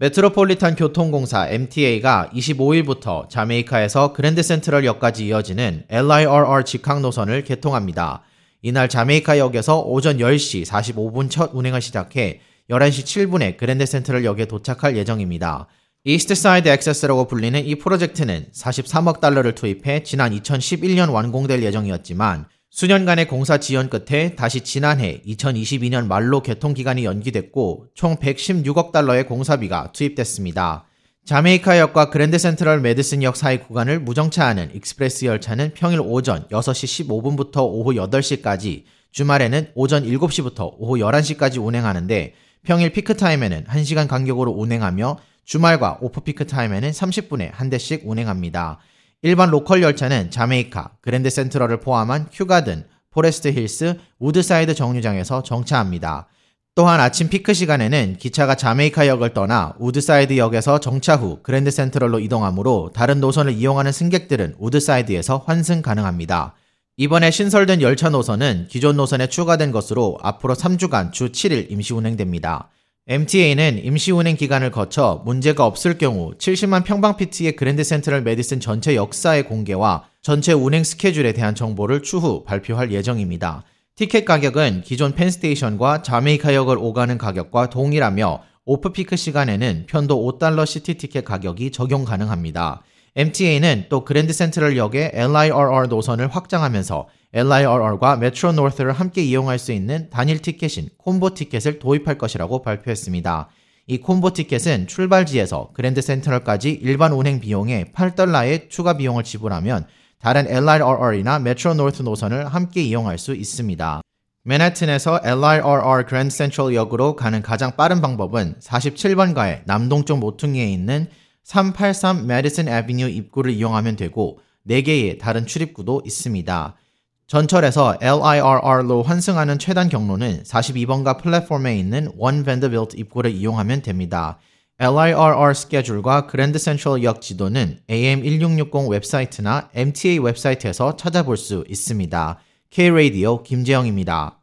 메트로폴리탄 교통공사 MTA가 25일부터 자메이카에서 그랜드 센트럴역까지 이어지는 LIRR 직항 노선을 개통합니다. 이날 자메이카역에서 오전 10시 45분 첫 운행을 시작해 11시 7분에 그랜드 센트럴역에 도착할 예정입니다. 이스트사이드 액세스라고 불리는 이 프로젝트는 43억 달러를 투입해 지난 2011년 완공될 예정이었지만 수년간의 공사 지연 끝에 다시 지난해 2022년 말로 개통 기간이 연기됐고 총 116억 달러의 공사비가 투입됐습니다. 자메이카역과 그랜드 센트럴 메디슨역 사이 구간을 무정차하는 express 열차는 평일 오전 6시 15분부터 오후 8시까지, 주말에는 오전 7시부터 오후 11시까지 운행하는데 평일 피크타임에는 1시간 간격으로 운행하며 주말과 off-peak 타임에는 30분에 한 대씩 운행합니다. 일반 local 열차는 자메이카, 그랜드 센트럴을 포함한 큐가든, 포레스트 힐스, 우드사이드 정류장에서 정차합니다. 또한 아침 피크 시간에는 기차가 자메이카 역을 떠나 우드사이드 역에서 정차 후 그랜드 센트럴로 이동하므로 다른 노선을 이용하는 승객들은 우드사이드에서 환승 가능합니다. 이번에 신설된 열차 노선은 기존 노선에 추가된 것으로 앞으로 3주간 주 7일 임시 운행됩니다. MTA는 임시 운행 기간을 거쳐 문제가 없을 경우 70만 평방 피트의 그랜드 센트럴 메디슨 전체 역사의 공개와 전체 운행 스케줄에 대한 정보를 추후 발표할 예정입니다. 티켓 가격은 기존 펜스테이션과 자메이카역을 오가는 가격과 동일하며 off-peak 시간에는 편도 5달러 시티 티켓 가격이 적용 가능합니다. MTA는 또 그랜드 센트럴 역의 LIRR 노선을 확장하면서 LIRR과 메트로 노스를 함께 이용할 수 있는 단일 티켓인 콤보 티켓을 도입할 것이라고 발표했습니다. 이 콤보 티켓은 출발지에서 그랜드 센트럴까지 일반 운행 비용의 8달러의 추가 비용을 지불하면 다른 LIRR이나 메트로 노스 노선을 함께 이용할 수 있습니다. 맨하튼에서 LIRR 그랜드 센트럴 역으로 가는 가장 빠른 방법은 47번가의 남동쪽 모퉁이에 있는 383 메디슨 애비뉴 입구를 이용하면 되고 4개의 다른 출입구도 있습니다. 전철에서 LIRR로 환승하는 최단 경로는 42번가 플랫폼에 있는 원 밴드빌트 입구를 이용하면 됩니다. LIRR 스케줄과 그랜드 센트럴 역 지도는 AM1660 웹사이트나 MTA 웹사이트에서 찾아볼 수 있습니다. K-Radio 김재영입니다.